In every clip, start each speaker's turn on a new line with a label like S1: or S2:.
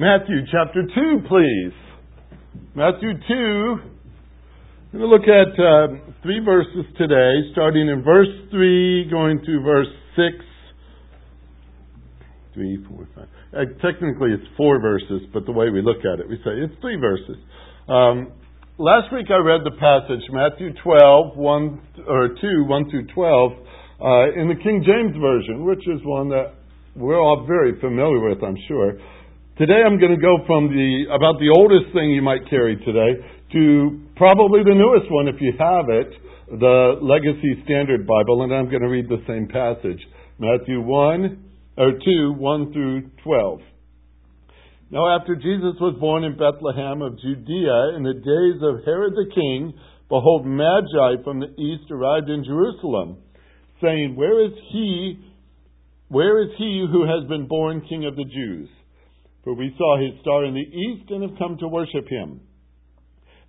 S1: Matthew chapter 2, please. Matthew 2. We're going to look at uh, three verses today, starting in verse 3, going through verse 6. 3, 4, 5. Uh, technically, it's four verses, but the way we look at it, we say it's three verses. Um, last week I read the passage, Matthew 12, 1, or 2, 1 through 12, uh, in the King James Version, which is one that we're all very familiar with, I'm sure. Today I'm going to go from the about the oldest thing you might carry today to probably the newest one if you have it, the Legacy Standard Bible, and I'm going to read the same passage. Matthew 1 or 2, 1 through 12. Now after Jesus was born in Bethlehem of Judea in the days of Herod the king, behold Magi from the east arrived in Jerusalem, saying, Where is he where is he who has been born king of the Jews? For we saw his star in the east and have come to worship him.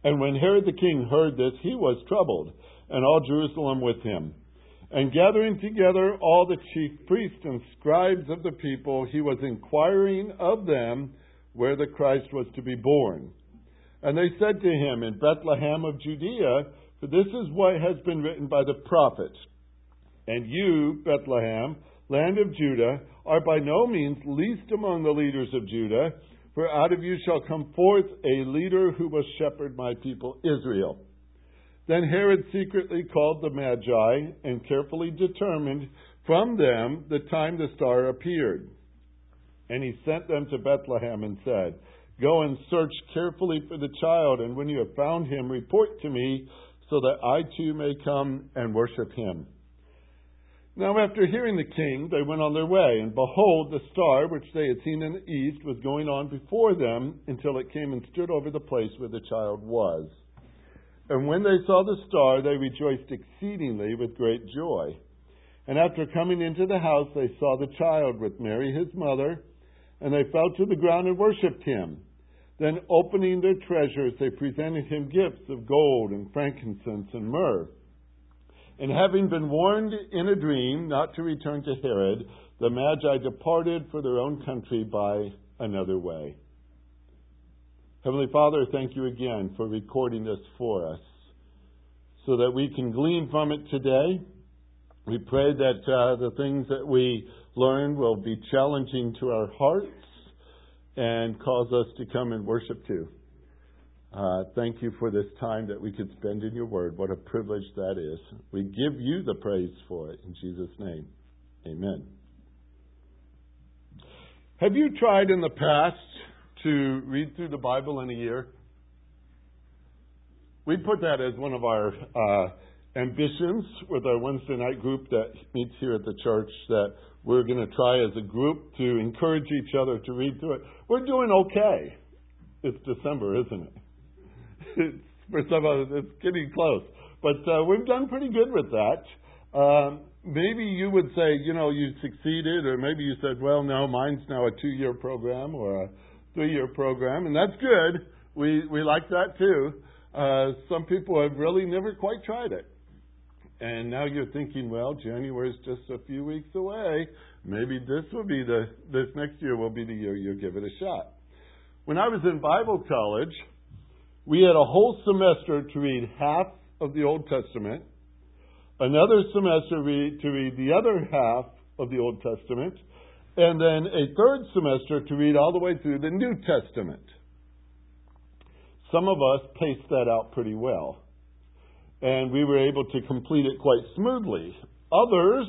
S1: And when Herod the king heard this, he was troubled, and all Jerusalem with him. And gathering together all the chief priests and scribes of the people, he was inquiring of them where the Christ was to be born. And they said to him, In Bethlehem of Judea, for this is what has been written by the prophet. And you, Bethlehem, land of Judah, are by no means least among the leaders of Judah, for out of you shall come forth a leader who will shepherd my people Israel. Then Herod secretly called the Magi and carefully determined from them the time the star appeared. And he sent them to Bethlehem and said, Go and search carefully for the child, and when you have found him, report to me, so that I too may come and worship him. Now, after hearing the king, they went on their way, and behold, the star which they had seen in the east was going on before them until it came and stood over the place where the child was. And when they saw the star, they rejoiced exceedingly with great joy. And after coming into the house, they saw the child with Mary his mother, and they fell to the ground and worshipped him. Then, opening their treasures, they presented him gifts of gold and frankincense and myrrh. And having been warned in a dream not to return to Herod, the Magi departed for their own country by another way. Heavenly Father, thank you again for recording this for us so that we can glean from it today. We pray that uh, the things that we learn will be challenging to our hearts and cause us to come and worship too. Uh, thank you for this time that we could spend in your word. What a privilege that is. We give you the praise for it in Jesus' name. Amen. Have you tried in the past to read through the Bible in a year? We put that as one of our uh, ambitions with our Wednesday night group that meets here at the church that we're going to try as a group to encourage each other to read through it. We're doing okay. It's December, isn't it? For some of us, it's getting close. But uh, we've done pretty good with that. Um, maybe you would say, you know, you succeeded, or maybe you said, well, no, mine's now a two-year program or a three-year program, and that's good. We we like that too. Uh, some people have really never quite tried it, and now you're thinking, well, January's just a few weeks away. Maybe this will be the this next year will be the year you give it a shot. When I was in Bible college, we had a whole semester to read half of the Old Testament, another semester to read the other half of the Old Testament, and then a third semester to read all the way through the New Testament. Some of us paced that out pretty well, and we were able to complete it quite smoothly. Others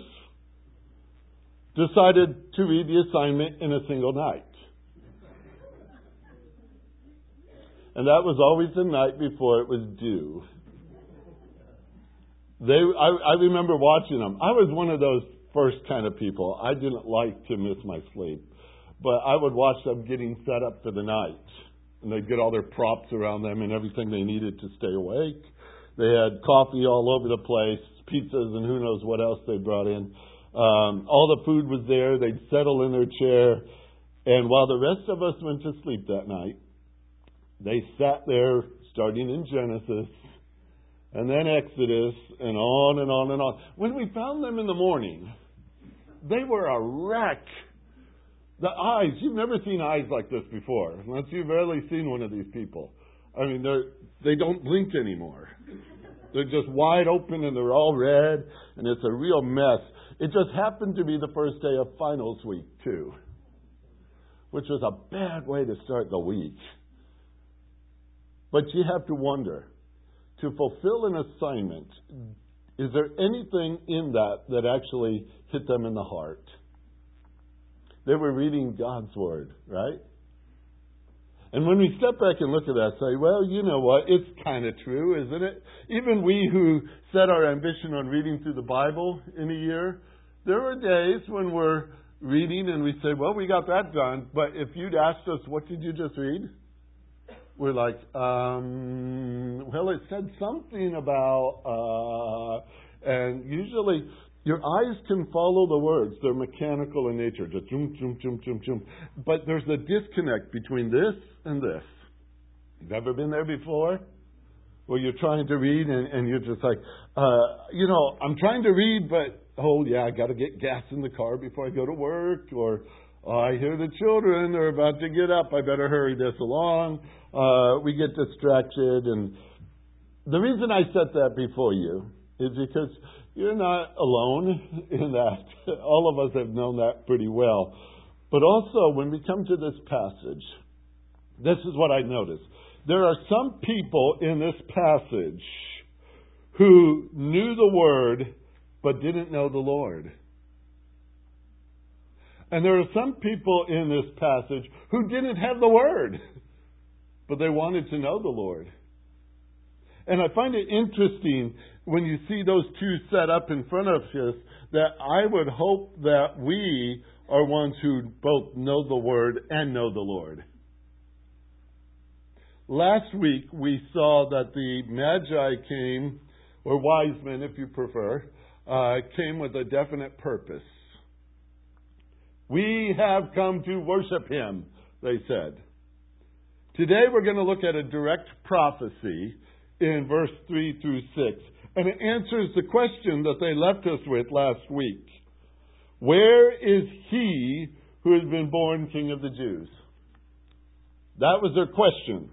S1: decided to read the assignment in a single night. And that was always the night before it was due. They, I, I remember watching them. I was one of those first kind of people. I didn't like to miss my sleep, but I would watch them getting set up for the night, and they'd get all their props around them and everything they needed to stay awake. They had coffee all over the place, pizzas, and who knows what else they brought in. Um, all the food was there. They'd settle in their chair, and while the rest of us went to sleep that night, they sat there starting in Genesis and then Exodus and on and on and on. When we found them in the morning, they were a wreck. The eyes, you've never seen eyes like this before, unless you've rarely seen one of these people. I mean, they're, they don't blink anymore. They're just wide open and they're all red, and it's a real mess. It just happened to be the first day of finals week, too, which was a bad way to start the week. But you have to wonder to fulfill an assignment, is there anything in that that actually hit them in the heart? They were reading God's Word, right? And when we step back and look at that, say, well, you know what? It's kind of true, isn't it? Even we who set our ambition on reading through the Bible in a year, there are days when we're reading and we say, well, we got that done. But if you'd asked us, what did you just read? We're like, um, well, it said something about, uh, and usually your eyes can follow the words. They're mechanical in nature, just zoom, zoom, zoom, zoom, zoom. But there's a disconnect between this and this. You've ever been there before? Where you're trying to read and, and you're just like, uh, you know, I'm trying to read, but oh yeah, I got to get gas in the car before I go to work, or oh, I hear the children are about to get up. I better hurry this along. Uh, we get distracted, and the reason I set that before you is because you're not alone in that. All of us have known that pretty well. But also, when we come to this passage, this is what I noticed. There are some people in this passage who knew the Word but didn't know the Lord. And there are some people in this passage who didn't have the Word, but they wanted to know the Lord. And I find it interesting when you see those two set up in front of us that I would hope that we are ones who both know the Word and know the Lord. Last week we saw that the Magi came, or wise men if you prefer, uh, came with a definite purpose. We have come to worship Him, they said. Today we're going to look at a direct prophecy in verse 3 through 6. And it answers the question that they left us with last week. Where is he who has been born King of the Jews? That was their question.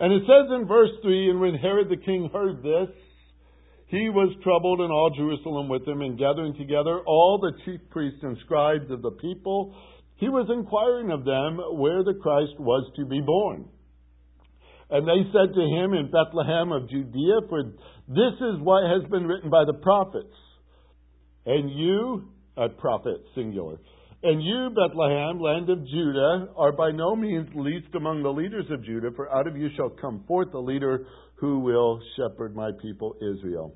S1: And it says in verse 3 And when Herod the king heard this, he was troubled, and all Jerusalem with him, and gathering together all the chief priests and scribes of the people, he was inquiring of them where the Christ was to be born. And they said to him in Bethlehem of Judea, For this is what has been written by the prophets. And you, a prophet, singular, and you, Bethlehem, land of Judah, are by no means least among the leaders of Judah, for out of you shall come forth a leader who will shepherd my people Israel.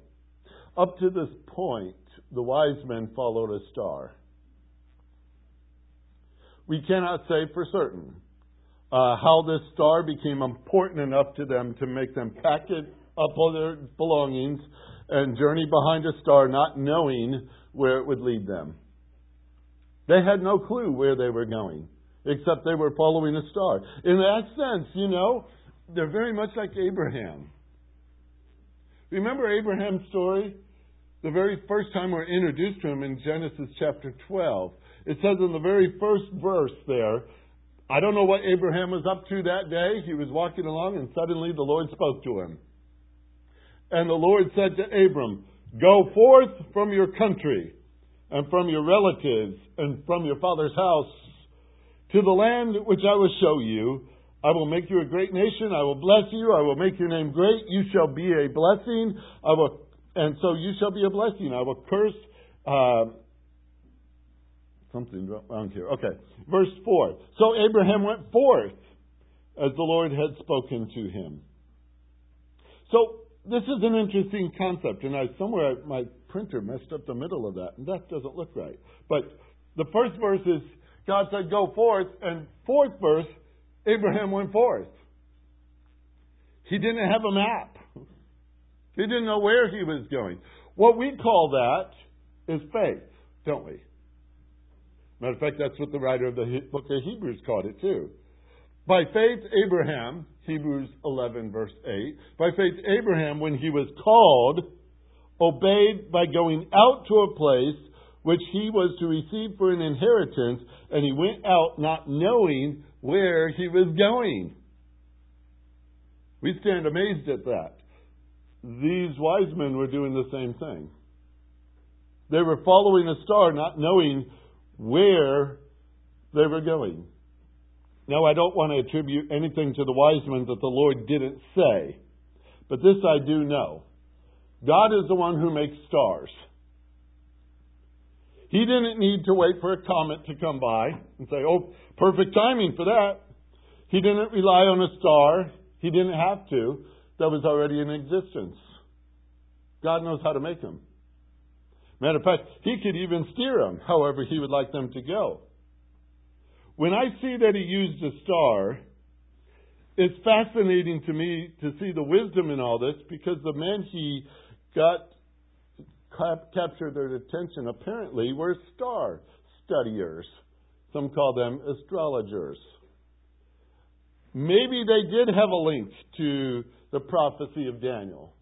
S1: Up to this point, the wise men followed a star. We cannot say for certain uh, how this star became important enough to them to make them pack it up all their belongings and journey behind a star, not knowing where it would lead them. They had no clue where they were going, except they were following a star. In that sense, you know, they're very much like Abraham. Remember Abraham's story? The very first time we're introduced to him in Genesis chapter 12. It says in the very first verse there, I don't know what Abraham was up to that day. He was walking along and suddenly the Lord spoke to him. And the Lord said to Abram, Go forth from your country and from your relatives and from your father's house to the land which I will show you. I will make you a great nation. I will bless you. I will make your name great. You shall be a blessing. I will, and so you shall be a blessing. I will curse uh, Something wrong here. Okay. Verse 4. So Abraham went forth as the Lord had spoken to him. So this is an interesting concept, and I somewhere my printer messed up the middle of that, and that doesn't look right. But the first verse is God said, Go forth, and fourth verse, Abraham went forth. He didn't have a map. He didn't know where he was going. What we call that is faith, don't we? Matter of fact, that's what the writer of the book of Hebrews called it too. By faith, Abraham, Hebrews 11, verse 8, by faith, Abraham, when he was called, obeyed by going out to a place which he was to receive for an inheritance, and he went out not knowing where he was going. We stand amazed at that. These wise men were doing the same thing. They were following a star, not knowing where they were going. Now, I don't want to attribute anything to the wise men that the Lord didn't say, but this I do know. God is the one who makes stars. He didn't need to wait for a comet to come by and say, oh, perfect timing for that. He didn't rely on a star. He didn't have to. That was already in existence. God knows how to make them. Matter of fact, He could even steer them however He would like them to go. When I see that He used a star, it's fascinating to me to see the wisdom in all this because the men He got captured their attention apparently were star studiers. Some call them astrologers. Maybe they did have a link to the prophecy of Daniel.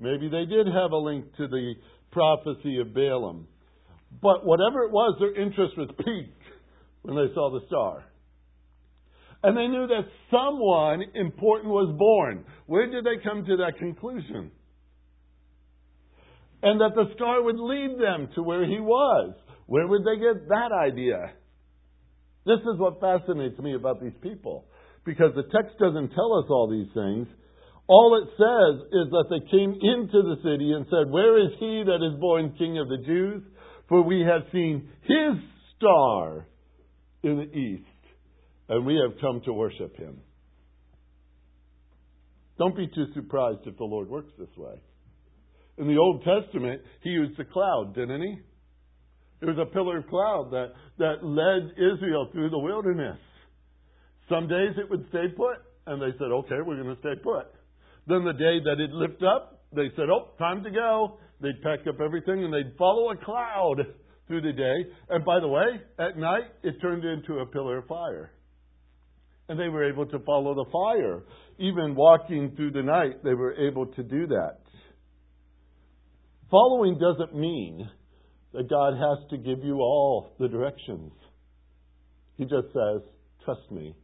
S1: Maybe they did have a link to the prophecy of Balaam. But whatever it was, their interest was piqued when they saw the star. And they knew that someone important was born. Where did they come to that conclusion? and that the star would lead them to where he was. Where would they get that idea? This is what fascinates me about these people. Because the text doesn't tell us all these things. All it says is that they came into the city and said, Where is he that is born King of the Jews? For we have seen his star in the east, and we have come to worship him. Don't be too surprised if the Lord works this way. In the Old Testament, he used the cloud, didn't he? It was a pillar of cloud that, that led Israel through the wilderness. Some days it would stay put, and they said, okay, we're going to stay put. Then the day that it lifted up, they said, oh, time to go. They'd pack up everything and they'd follow a cloud through the day. And by the way, at night, it turned into a pillar of fire. And they were able to follow the fire. Even walking through the night, they were able to do that. Following doesn't mean that God has to give you all the directions. He just says, trust me,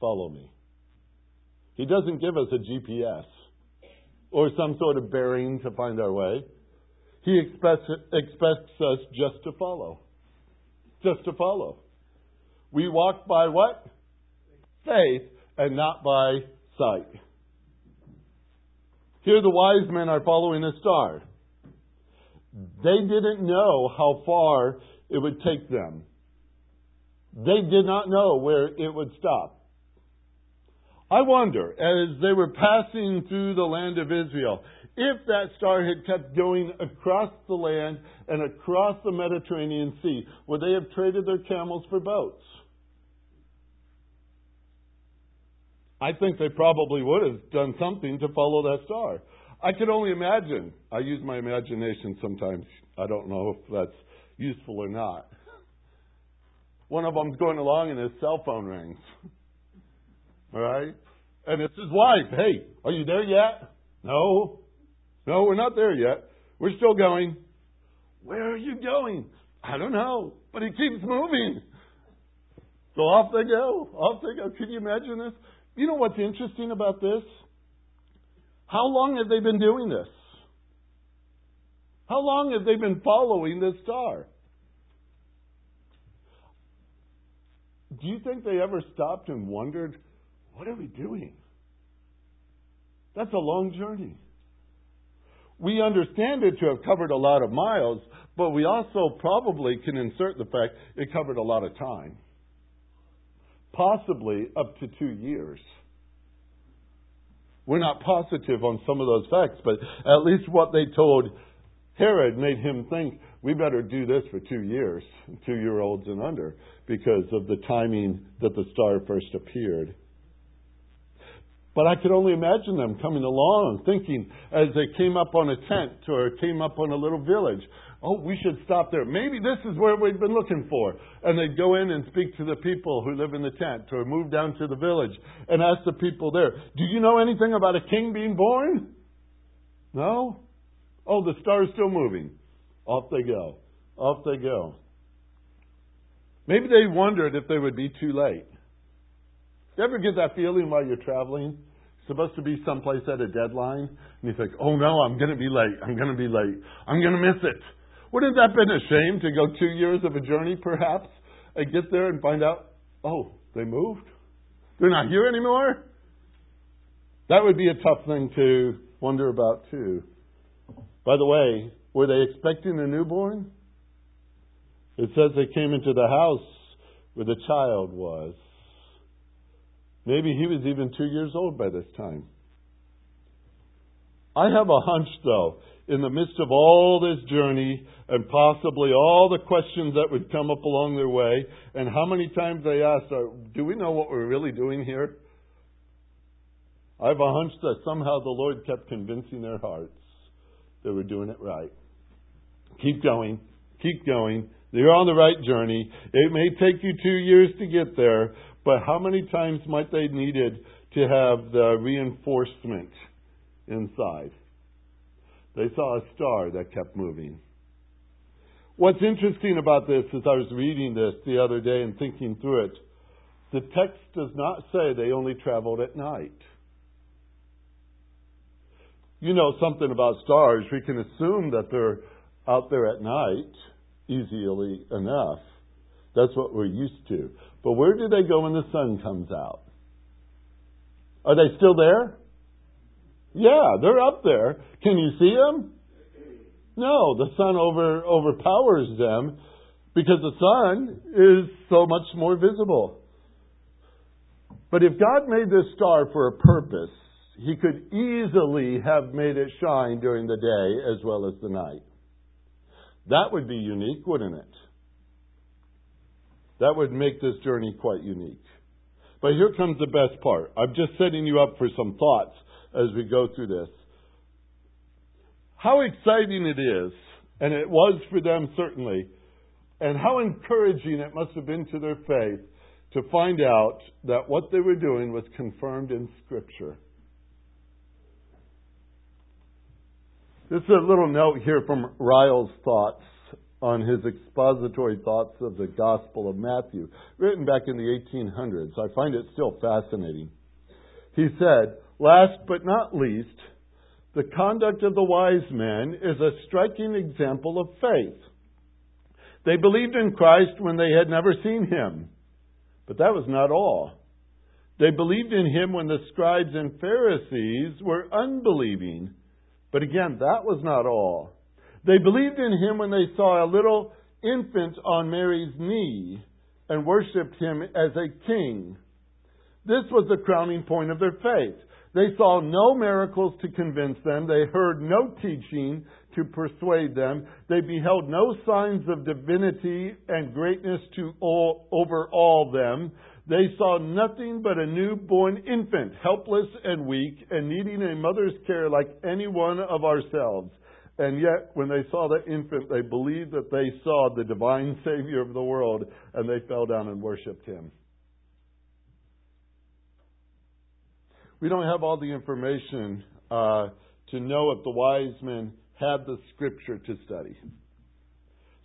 S1: follow me. He doesn't give us a GPS or some sort of bearing to find our way. He expects, expects us just to follow. Just to follow. We walk by what? Faith and not by sight. Here the wise men are following a star. They didn't know how far it would take them. They did not know where it would stop. I wonder, as they were passing through the land of Israel, if that star had kept going across the land and across the Mediterranean Sea, would they have traded their camels for boats? I think they probably would have done something to follow that star. I can only imagine. I use my imagination sometimes. I don't know if that's useful or not. One of them's going along and his cell phone rings. Right? And it's his wife. Hey, are you there yet? No. No, we're not there yet. We're still going. Where are you going? I don't know. But he keeps moving. So off they go. Off they go. Can you imagine this? You know what's interesting about this? How long have they been doing this? How long have they been following this star? Do you think they ever stopped and wondered, what are we doing? That's a long journey. We understand it to have covered a lot of miles, but we also probably can insert the fact it covered a lot of time. Possibly up to two years. We're not positive on some of those facts, but at least what they told Herod made him think we better do this for two years, two year olds and under, because of the timing that the star first appeared. But I could only imagine them coming along, thinking as they came up on a tent or came up on a little village, oh, we should stop there. Maybe this is where we've been looking for. And they'd go in and speak to the people who live in the tent or move down to the village and ask the people there, do you know anything about a king being born? No? Oh, the star's still moving. Off they go. Off they go. Maybe they wondered if they would be too late. You ever get that feeling while you're traveling? supposed to be someplace at a deadline, and you think, oh no, I'm going to be late. I'm going to be late. I'm going to miss it. Wouldn't that been a shame to go two years of a journey, perhaps, and get there and find out, oh, they moved? They're not here anymore? That would be a tough thing to wonder about, too. By the way, were they expecting a newborn? It says they came into the house where the child was. Maybe he was even two years old by this time. I have a hunch, though, in the midst of all this journey and possibly all the questions that would come up along their way, and how many times they asked, uh, Do we know what we're really doing here? I have a hunch that somehow the Lord kept convincing their hearts that we're doing it right. Keep going. Keep going. You're on the right journey. It may take you two years to get there, but how many times might they needed to have the reinforcement inside? They saw a star that kept moving. What's interesting about this is I was reading this the other day and thinking through it. The text does not say they only traveled at night. You know something about stars. We can assume that they're out there at night easily enough. That's what we're used to. But where do they go when the sun comes out? Are they still there? Yeah, they're up there. Can you see them? No, the sun over, overpowers them because the sun is so much more visible. But if God made this star for a purpose, He could easily have made it shine during the day as well as the night. That would be unique, wouldn't it? That would make this journey quite unique. But here comes the best part. I'm just setting you up for some thoughts as we go through this. How exciting it is, and it was for them certainly, and how encouraging it must have been to their faith to find out that what they were doing was confirmed in Scripture. This is a little note here from Ryle's thoughts on his expository thoughts of the Gospel of Matthew, written back in the 1800s. I find it still fascinating. He said, Last but not least, the conduct of the wise men is a striking example of faith. They believed in Christ when they had never seen him. But that was not all. They believed in him when the scribes and Pharisees were unbelieving. But again, that was not all. They believed in him when they saw a little infant on Mary's knee and worshiped him as a king. This was the crowning point of their faith. They saw no miracles to convince them. They heard no teaching to persuade them. They beheld no signs of divinity and greatness to all, overawe them. They saw nothing but a newborn infant, helpless and weak, and needing a mother's care like any one of ourselves. And yet, when they saw the infant, they believed that they saw the divine Savior of the world, and they fell down and worshiped him. We don't have all the information uh, to know if the wise men had the scripture to study.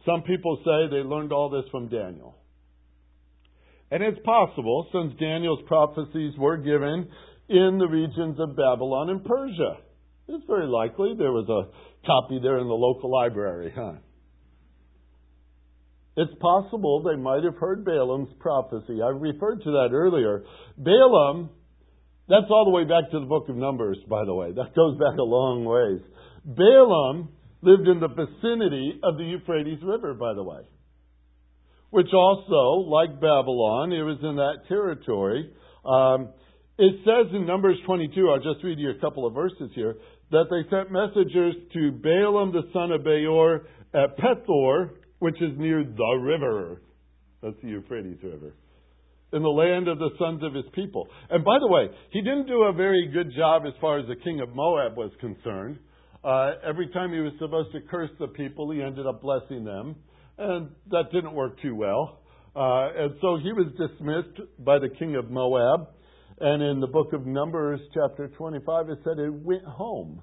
S1: Some people say they learned all this from Daniel. And it's possible, since Daniel's prophecies were given in the regions of Babylon and Persia. It's very likely there was a copy there in the local library, huh? It's possible they might have heard Balaam's prophecy. I referred to that earlier. Balaam, that's all the way back to the book of Numbers, by the way. That goes back a long ways. Balaam lived in the vicinity of the Euphrates River, by the way, which also, like Babylon, it was in that territory. Um, it says in Numbers 22, I'll just read you a couple of verses here, that they sent messengers to Balaam the son of Beor at Pethor, which is near the river. That's the Euphrates River. In the land of the sons of his people. And by the way, he didn't do a very good job as far as the king of Moab was concerned. Uh, every time he was supposed to curse the people, he ended up blessing them. And that didn't work too well. Uh, and so he was dismissed by the king of Moab. And in the book of Numbers, chapter 25, it said it went home.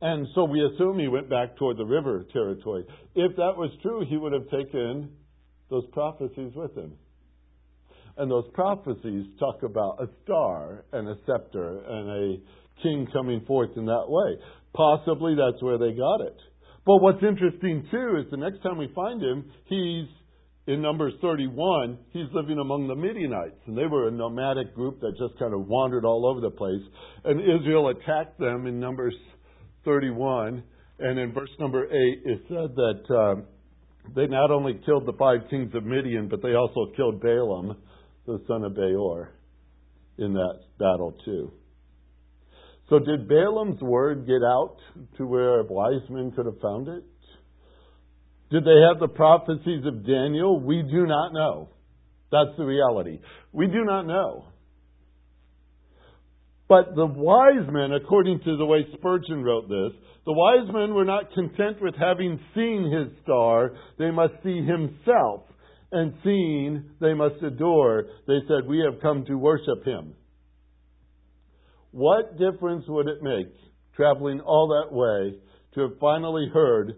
S1: And so we assume he went back toward the river territory. If that was true, he would have taken those prophecies with him. And those prophecies talk about a star and a scepter and a king coming forth in that way. Possibly that's where they got it. But what's interesting too is the next time we find him, he's in Numbers 31, he's living among the Midianites. And they were a nomadic group that just kind of wandered all over the place. And Israel attacked them in Numbers 31. And in verse number 8, it said that um, they not only killed the five kings of Midian, but they also killed Balaam, the son of Beor, in that battle too. So did Balaam's word get out to where a wise men could have found it? Did they have the prophecies of Daniel? We do not know. That's the reality. We do not know. But the wise men, according to the way Spurgeon wrote this, the wise men were not content with having seen his star. They must see himself. And seeing, they must adore. They said, We have come to worship him. What difference would it make, traveling all that way, to have finally heard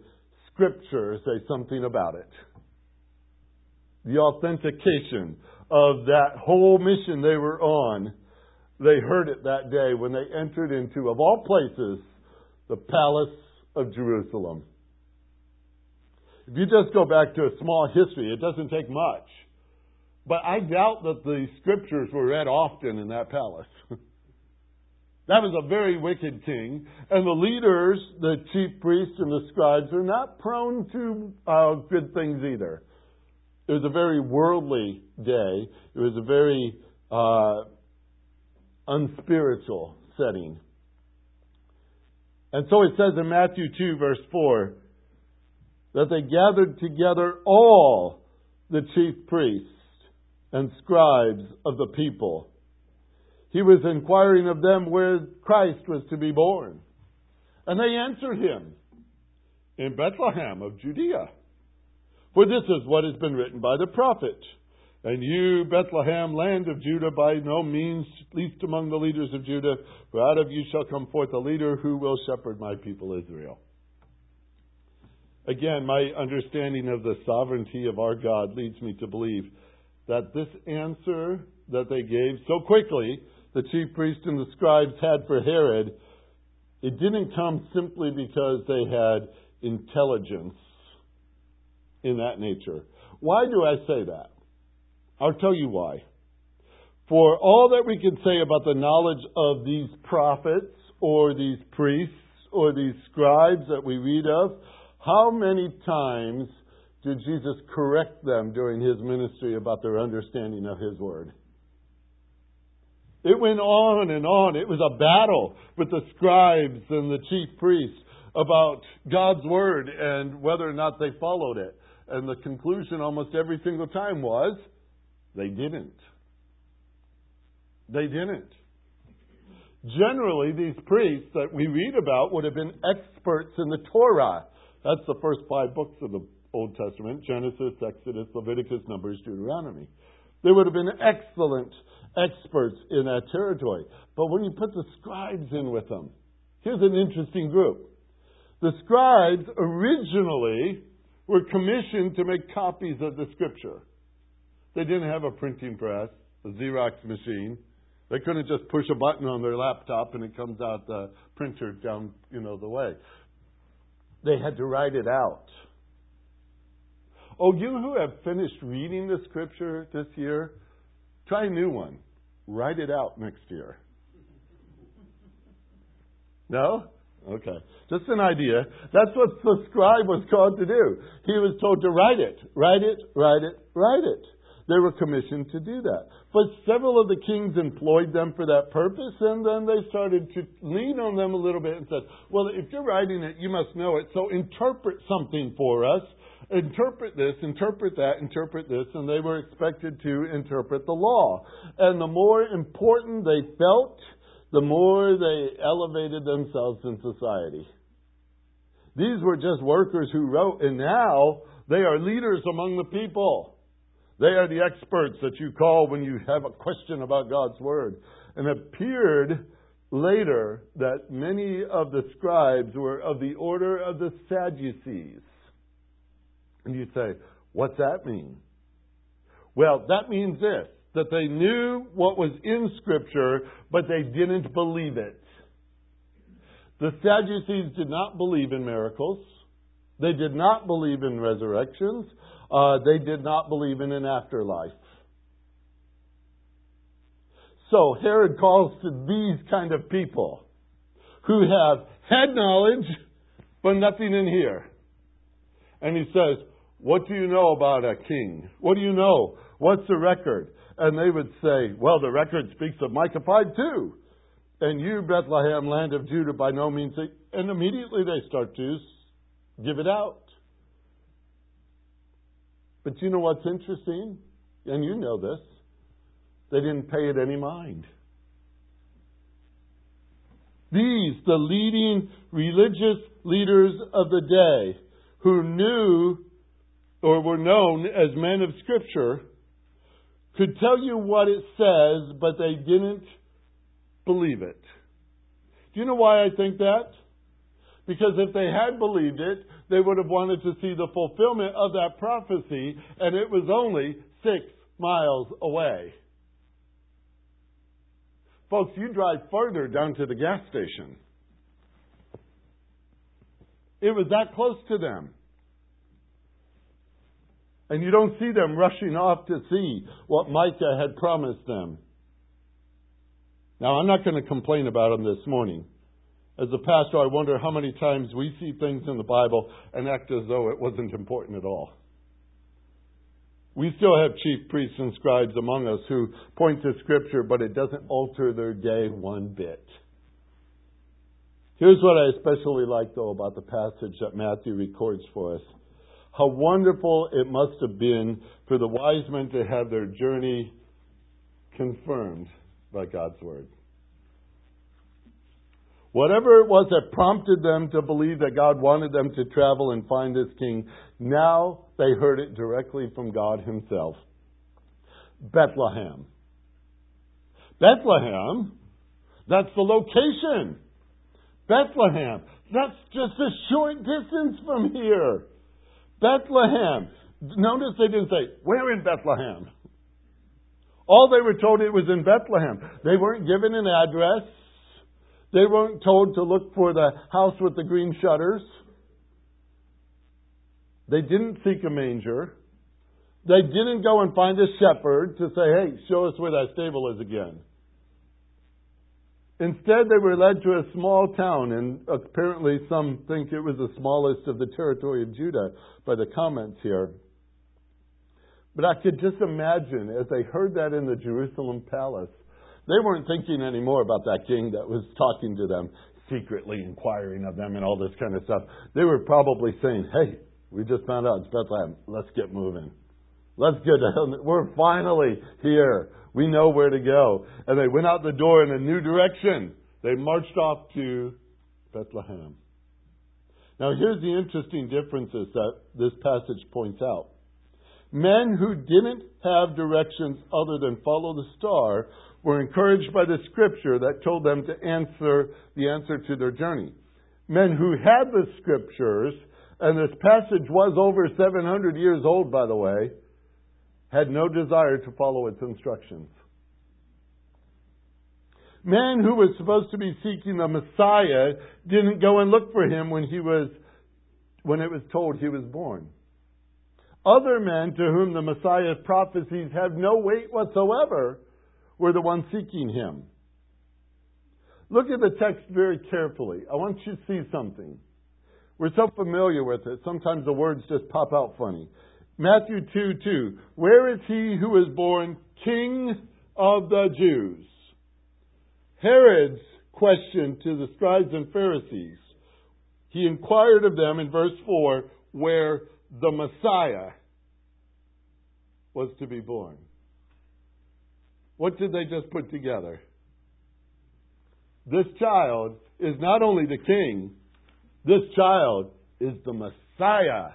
S1: Scripture say something about it? The authentication of that whole mission they were on, they heard it that day when they entered into, of all places, the palace of Jerusalem. If you just go back to a small history, it doesn't take much. But I doubt that the scriptures were read often in that palace. that was a very wicked king. And the leaders, the chief priests and the scribes, are not prone to uh, good things either. It was a very worldly day. It was a very uh, unspiritual setting. And so it says in Matthew 2, verse 4, that they gathered together all the chief priests and scribes of the people. He was inquiring of them where Christ was to be born. And they answered him, In Bethlehem of Judea. For this is what has been written by the prophet. And you, Bethlehem, land of Judah, by no means least among the leaders of Judah, for out of you shall come forth a leader who will shepherd my people Israel. Again, my understanding of the sovereignty of our God leads me to believe that this answer that they gave so quickly, the chief priests and the scribes had for Herod, it didn't come simply because they had intelligence in that nature. Why do I say that? I'll tell you why. For all that we can say about the knowledge of these prophets or these priests or these scribes that we read of, how many times did Jesus correct them during his ministry about their understanding of his word? It went on and on. It was a battle with the scribes and the chief priests about God's word and whether or not they followed it. And the conclusion almost every single time was they didn't. They didn't. Generally, these priests that we read about would have been experts in the Torah. That's the first five books of the Old Testament Genesis, Exodus, Leviticus, Numbers, Deuteronomy. They would have been excellent experts in that territory. But when you put the scribes in with them, here's an interesting group. The scribes originally were commissioned to make copies of the scripture. They didn't have a printing press, a Xerox machine. They couldn't just push a button on their laptop and it comes out the printer down, you know, the way. They had to write it out. Oh, you who have finished reading the scripture this year, try a new one. Write it out next year. No? Okay. Just an idea. That's what the scribe was called to do. He was told to write it, write it, write it, write it. They were commissioned to do that. But several of the kings employed them for that purpose, and then they started to lean on them a little bit and said, Well, if you're writing it, you must know it, so interpret something for us. Interpret this, interpret that, interpret this, and they were expected to interpret the law. And the more important they felt, the more they elevated themselves in society. These were just workers who wrote, and now they are leaders among the people. They are the experts that you call when you have a question about God's Word. And it appeared later that many of the scribes were of the order of the Sadducees. And you say, what's that mean? Well, that means this that they knew what was in Scripture, but they didn't believe it. The Sadducees did not believe in miracles. They did not believe in resurrections. Uh, they did not believe in an afterlife. So Herod calls to these kind of people who have had knowledge, but nothing in here. And he says, What do you know about a king? What do you know? What's the record? And they would say, Well, the record speaks of Micah 5 too. And you, Bethlehem, land of Judah, by no means. And immediately they start to give it out. But you know what's interesting? And you know this. They didn't pay it any mind. These, the leading religious leaders of the day, who knew or were known as men of Scripture, could tell you what it says, but they didn't believe it. Do you know why I think that? Because if they had believed it, they would have wanted to see the fulfillment of that prophecy, and it was only six miles away. Folks, you drive further down to the gas station. It was that close to them. And you don't see them rushing off to see what Micah had promised them. Now, I'm not going to complain about them this morning. As a pastor, I wonder how many times we see things in the Bible and act as though it wasn't important at all. We still have chief priests and scribes among us who point to Scripture, but it doesn't alter their day one bit. Here's what I especially like, though, about the passage that Matthew records for us. How wonderful it must have been for the wise men to have their journey confirmed by God's Word. Whatever it was that prompted them to believe that God wanted them to travel and find this king, now they heard it directly from God Himself. Bethlehem. Bethlehem, that's the location. Bethlehem, that's just a short distance from here. Bethlehem. Notice they didn't say, Where in Bethlehem? All they were told it was in Bethlehem. They weren't given an address. They weren't told to look for the house with the green shutters. They didn't seek a manger. They didn't go and find a shepherd to say, hey, show us where that stable is again. Instead, they were led to a small town, and apparently some think it was the smallest of the territory of Judah by the comments here. But I could just imagine as they heard that in the Jerusalem palace, they weren't thinking anymore about that king that was talking to them, secretly inquiring of them, and all this kind of stuff. They were probably saying, hey, we just found out it's Bethlehem. Let's get moving. Let's get, we're finally here. We know where to go. And they went out the door in a new direction. They marched off to Bethlehem. Now, here's the interesting differences that this passage points out. Men who didn't have directions other than follow the star were encouraged by the scripture that told them to answer the answer to their journey. Men who had the scriptures, and this passage was over 700 years old, by the way, had no desire to follow its instructions. Man who was supposed to be seeking the Messiah didn't go and look for him when he was when it was told he was born. Other men to whom the Messiah's prophecies have no weight whatsoever were the ones seeking him. Look at the text very carefully. I want you to see something. We're so familiar with it, sometimes the words just pop out funny. Matthew 2 2. Where is he who is born King of the Jews? Herod's question to the scribes and Pharisees. He inquired of them in verse 4 where the Messiah was to be born. What did they just put together? This child is not only the king, this child is the Messiah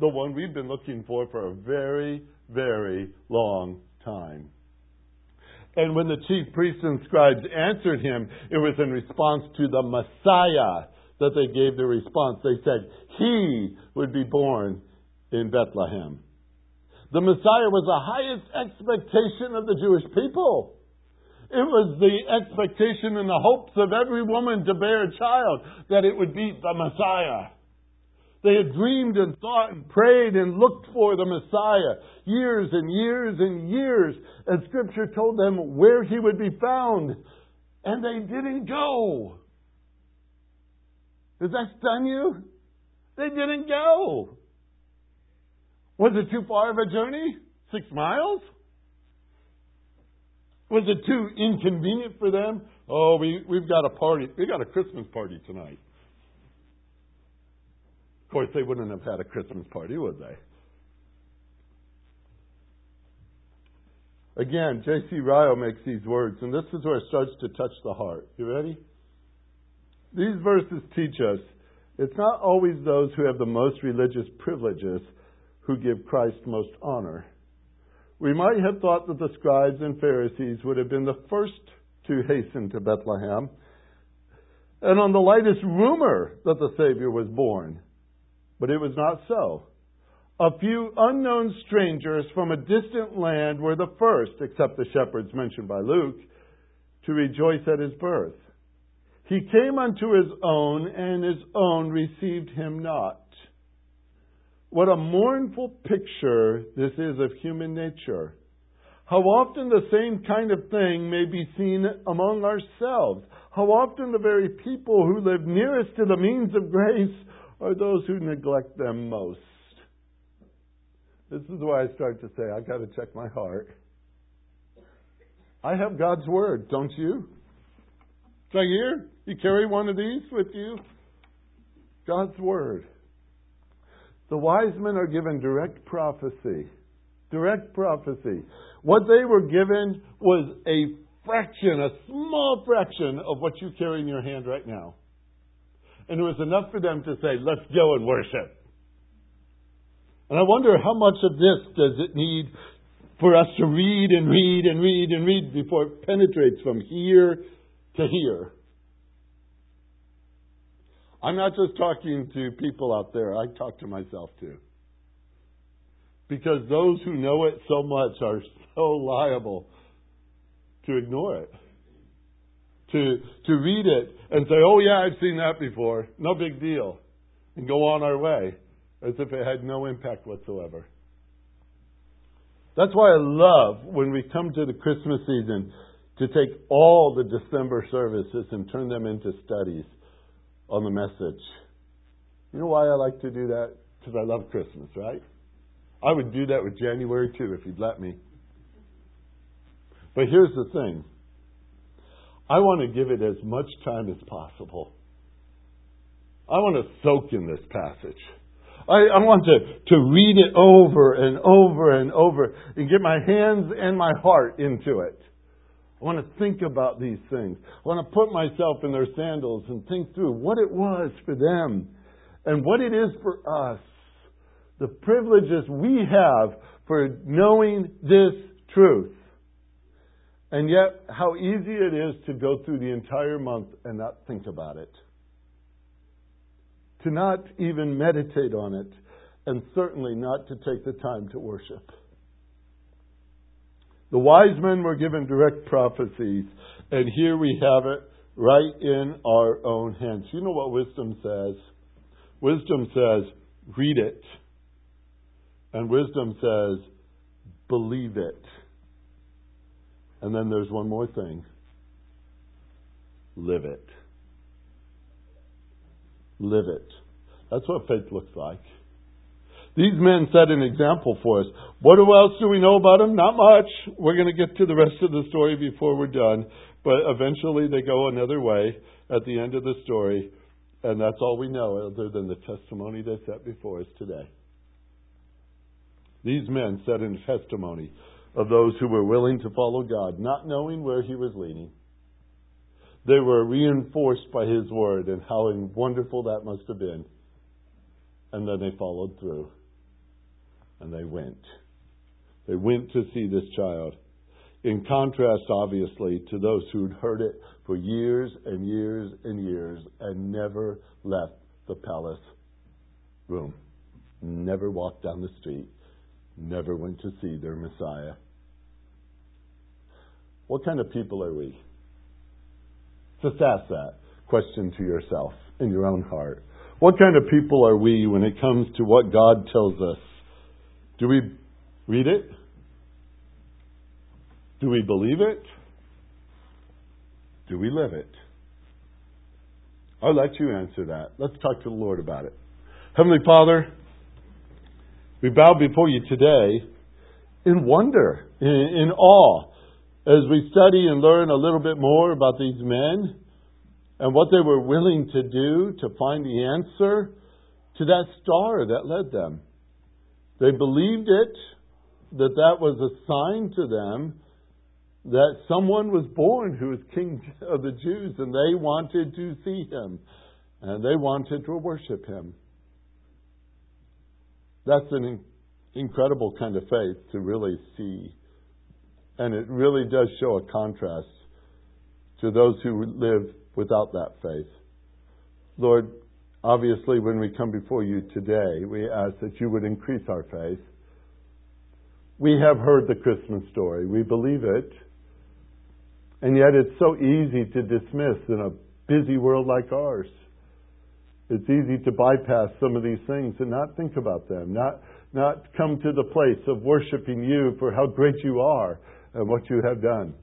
S1: the one we've been looking for for a very, very long time. And when the chief priests and scribes answered him, it was in response to the Messiah that they gave the response. They said, He would be born in Bethlehem. The Messiah was the highest expectation of the Jewish people. It was the expectation and the hopes of every woman to bear a child that it would be the Messiah. They had dreamed and thought and prayed and looked for the Messiah years and years and years. And Scripture told them where he would be found. And they didn't go. Does that stun you? They didn't go. Was it too far of a journey? Six miles? Was it too inconvenient for them? Oh, we, we've got a party. We got a Christmas party tonight. Of course, they wouldn't have had a Christmas party, would they? Again, J.C. Ryle makes these words, and this is where it starts to touch the heart. You ready? These verses teach us it's not always those who have the most religious privileges who give Christ most honor. We might have thought that the scribes and Pharisees would have been the first to hasten to Bethlehem and on the lightest rumor that the Savior was born. But it was not so. A few unknown strangers from a distant land were the first, except the shepherds mentioned by Luke, to rejoice at his birth. He came unto his own, and his own received him not. What a mournful picture this is of human nature. How often the same kind of thing may be seen among ourselves. How often the very people who live nearest to the means of grace are those who neglect them most. This is why I start to say, I've got to check my heart. I have God's Word, don't you? It's right here. You carry one of these with you. God's Word. The wise men are given direct prophecy. Direct prophecy. What they were given was a fraction, a small fraction of what you carry in your hand right now. And it was enough for them to say, let's go and worship. And I wonder how much of this does it need for us to read and read and read and read before it penetrates from here to here. I'm not just talking to people out there, I talk to myself too. Because those who know it so much are so liable to ignore it to, to read it and say, oh, yeah, I've seen that before. No big deal. And go on our way as if it had no impact whatsoever. That's why I love when we come to the Christmas season to take all the December services and turn them into studies on the message. You know why I like to do that? Because I love Christmas, right? I would do that with January too if you'd let me. But here's the thing I want to give it as much time as possible. I want to soak in this passage. I, I, want to, to read it over and over and over and get my hands and my heart into it. I want to think about these things. I want to put myself in their sandals and think through what it was for them and what it is for us. The privileges we have for knowing this truth. And yet, how easy it is to go through the entire month and not think about it. To not even meditate on it, and certainly not to take the time to worship. The wise men were given direct prophecies, and here we have it right in our own hands. You know what wisdom says? Wisdom says, read it. And wisdom says, believe it. And then there's one more thing live it. Live it. That's what faith looks like. These men set an example for us. What else do we know about them? Not much. We're going to get to the rest of the story before we're done. But eventually they go another way at the end of the story. And that's all we know other than the testimony they set before us today. These men set a testimony of those who were willing to follow God, not knowing where He was leading. They were reinforced by His word and how wonderful that must have been. And then they followed through. And they went. They went to see this child. in contrast, obviously, to those who'd heard it for years and years and years and never left the palace room, never walked down the street, never went to see their Messiah. What kind of people are we? Just ask that question to yourself in your own heart. What kind of people are we when it comes to what God tells us? Do we read it? Do we believe it? Do we live it? I'll let you answer that. Let's talk to the Lord about it. Heavenly Father, we bow before you today in wonder, in, in awe, as we study and learn a little bit more about these men and what they were willing to do to find the answer to that star that led them. They believed it, that that was a sign to them that someone was born who was king of the Jews and they wanted to see him and they wanted to worship him. That's an incredible kind of faith to really see. And it really does show a contrast to those who live without that faith. Lord, obviously, when we come before you today, we ask that you would increase our faith. We have heard the Christmas story, we believe it, and yet it's so easy to dismiss in a busy world like ours. It's easy to bypass some of these things and not think about them, not, not come to the place of worshiping you for how great you are and what you have done.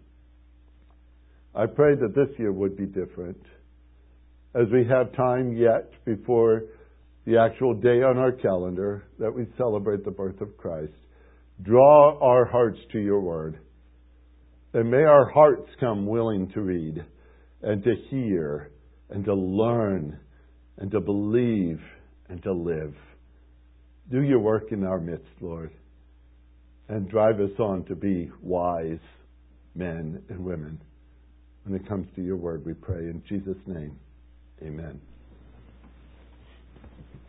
S1: I pray that this year would be different. As we have time yet before the actual day on our calendar that we celebrate the birth of Christ, draw our hearts to your word. And may our hearts come willing to read and to hear and to learn and to believe and to live. Do your work in our midst, Lord, and drive us on to be wise men and women. When it comes to your word, we pray in Jesus' name. Amen.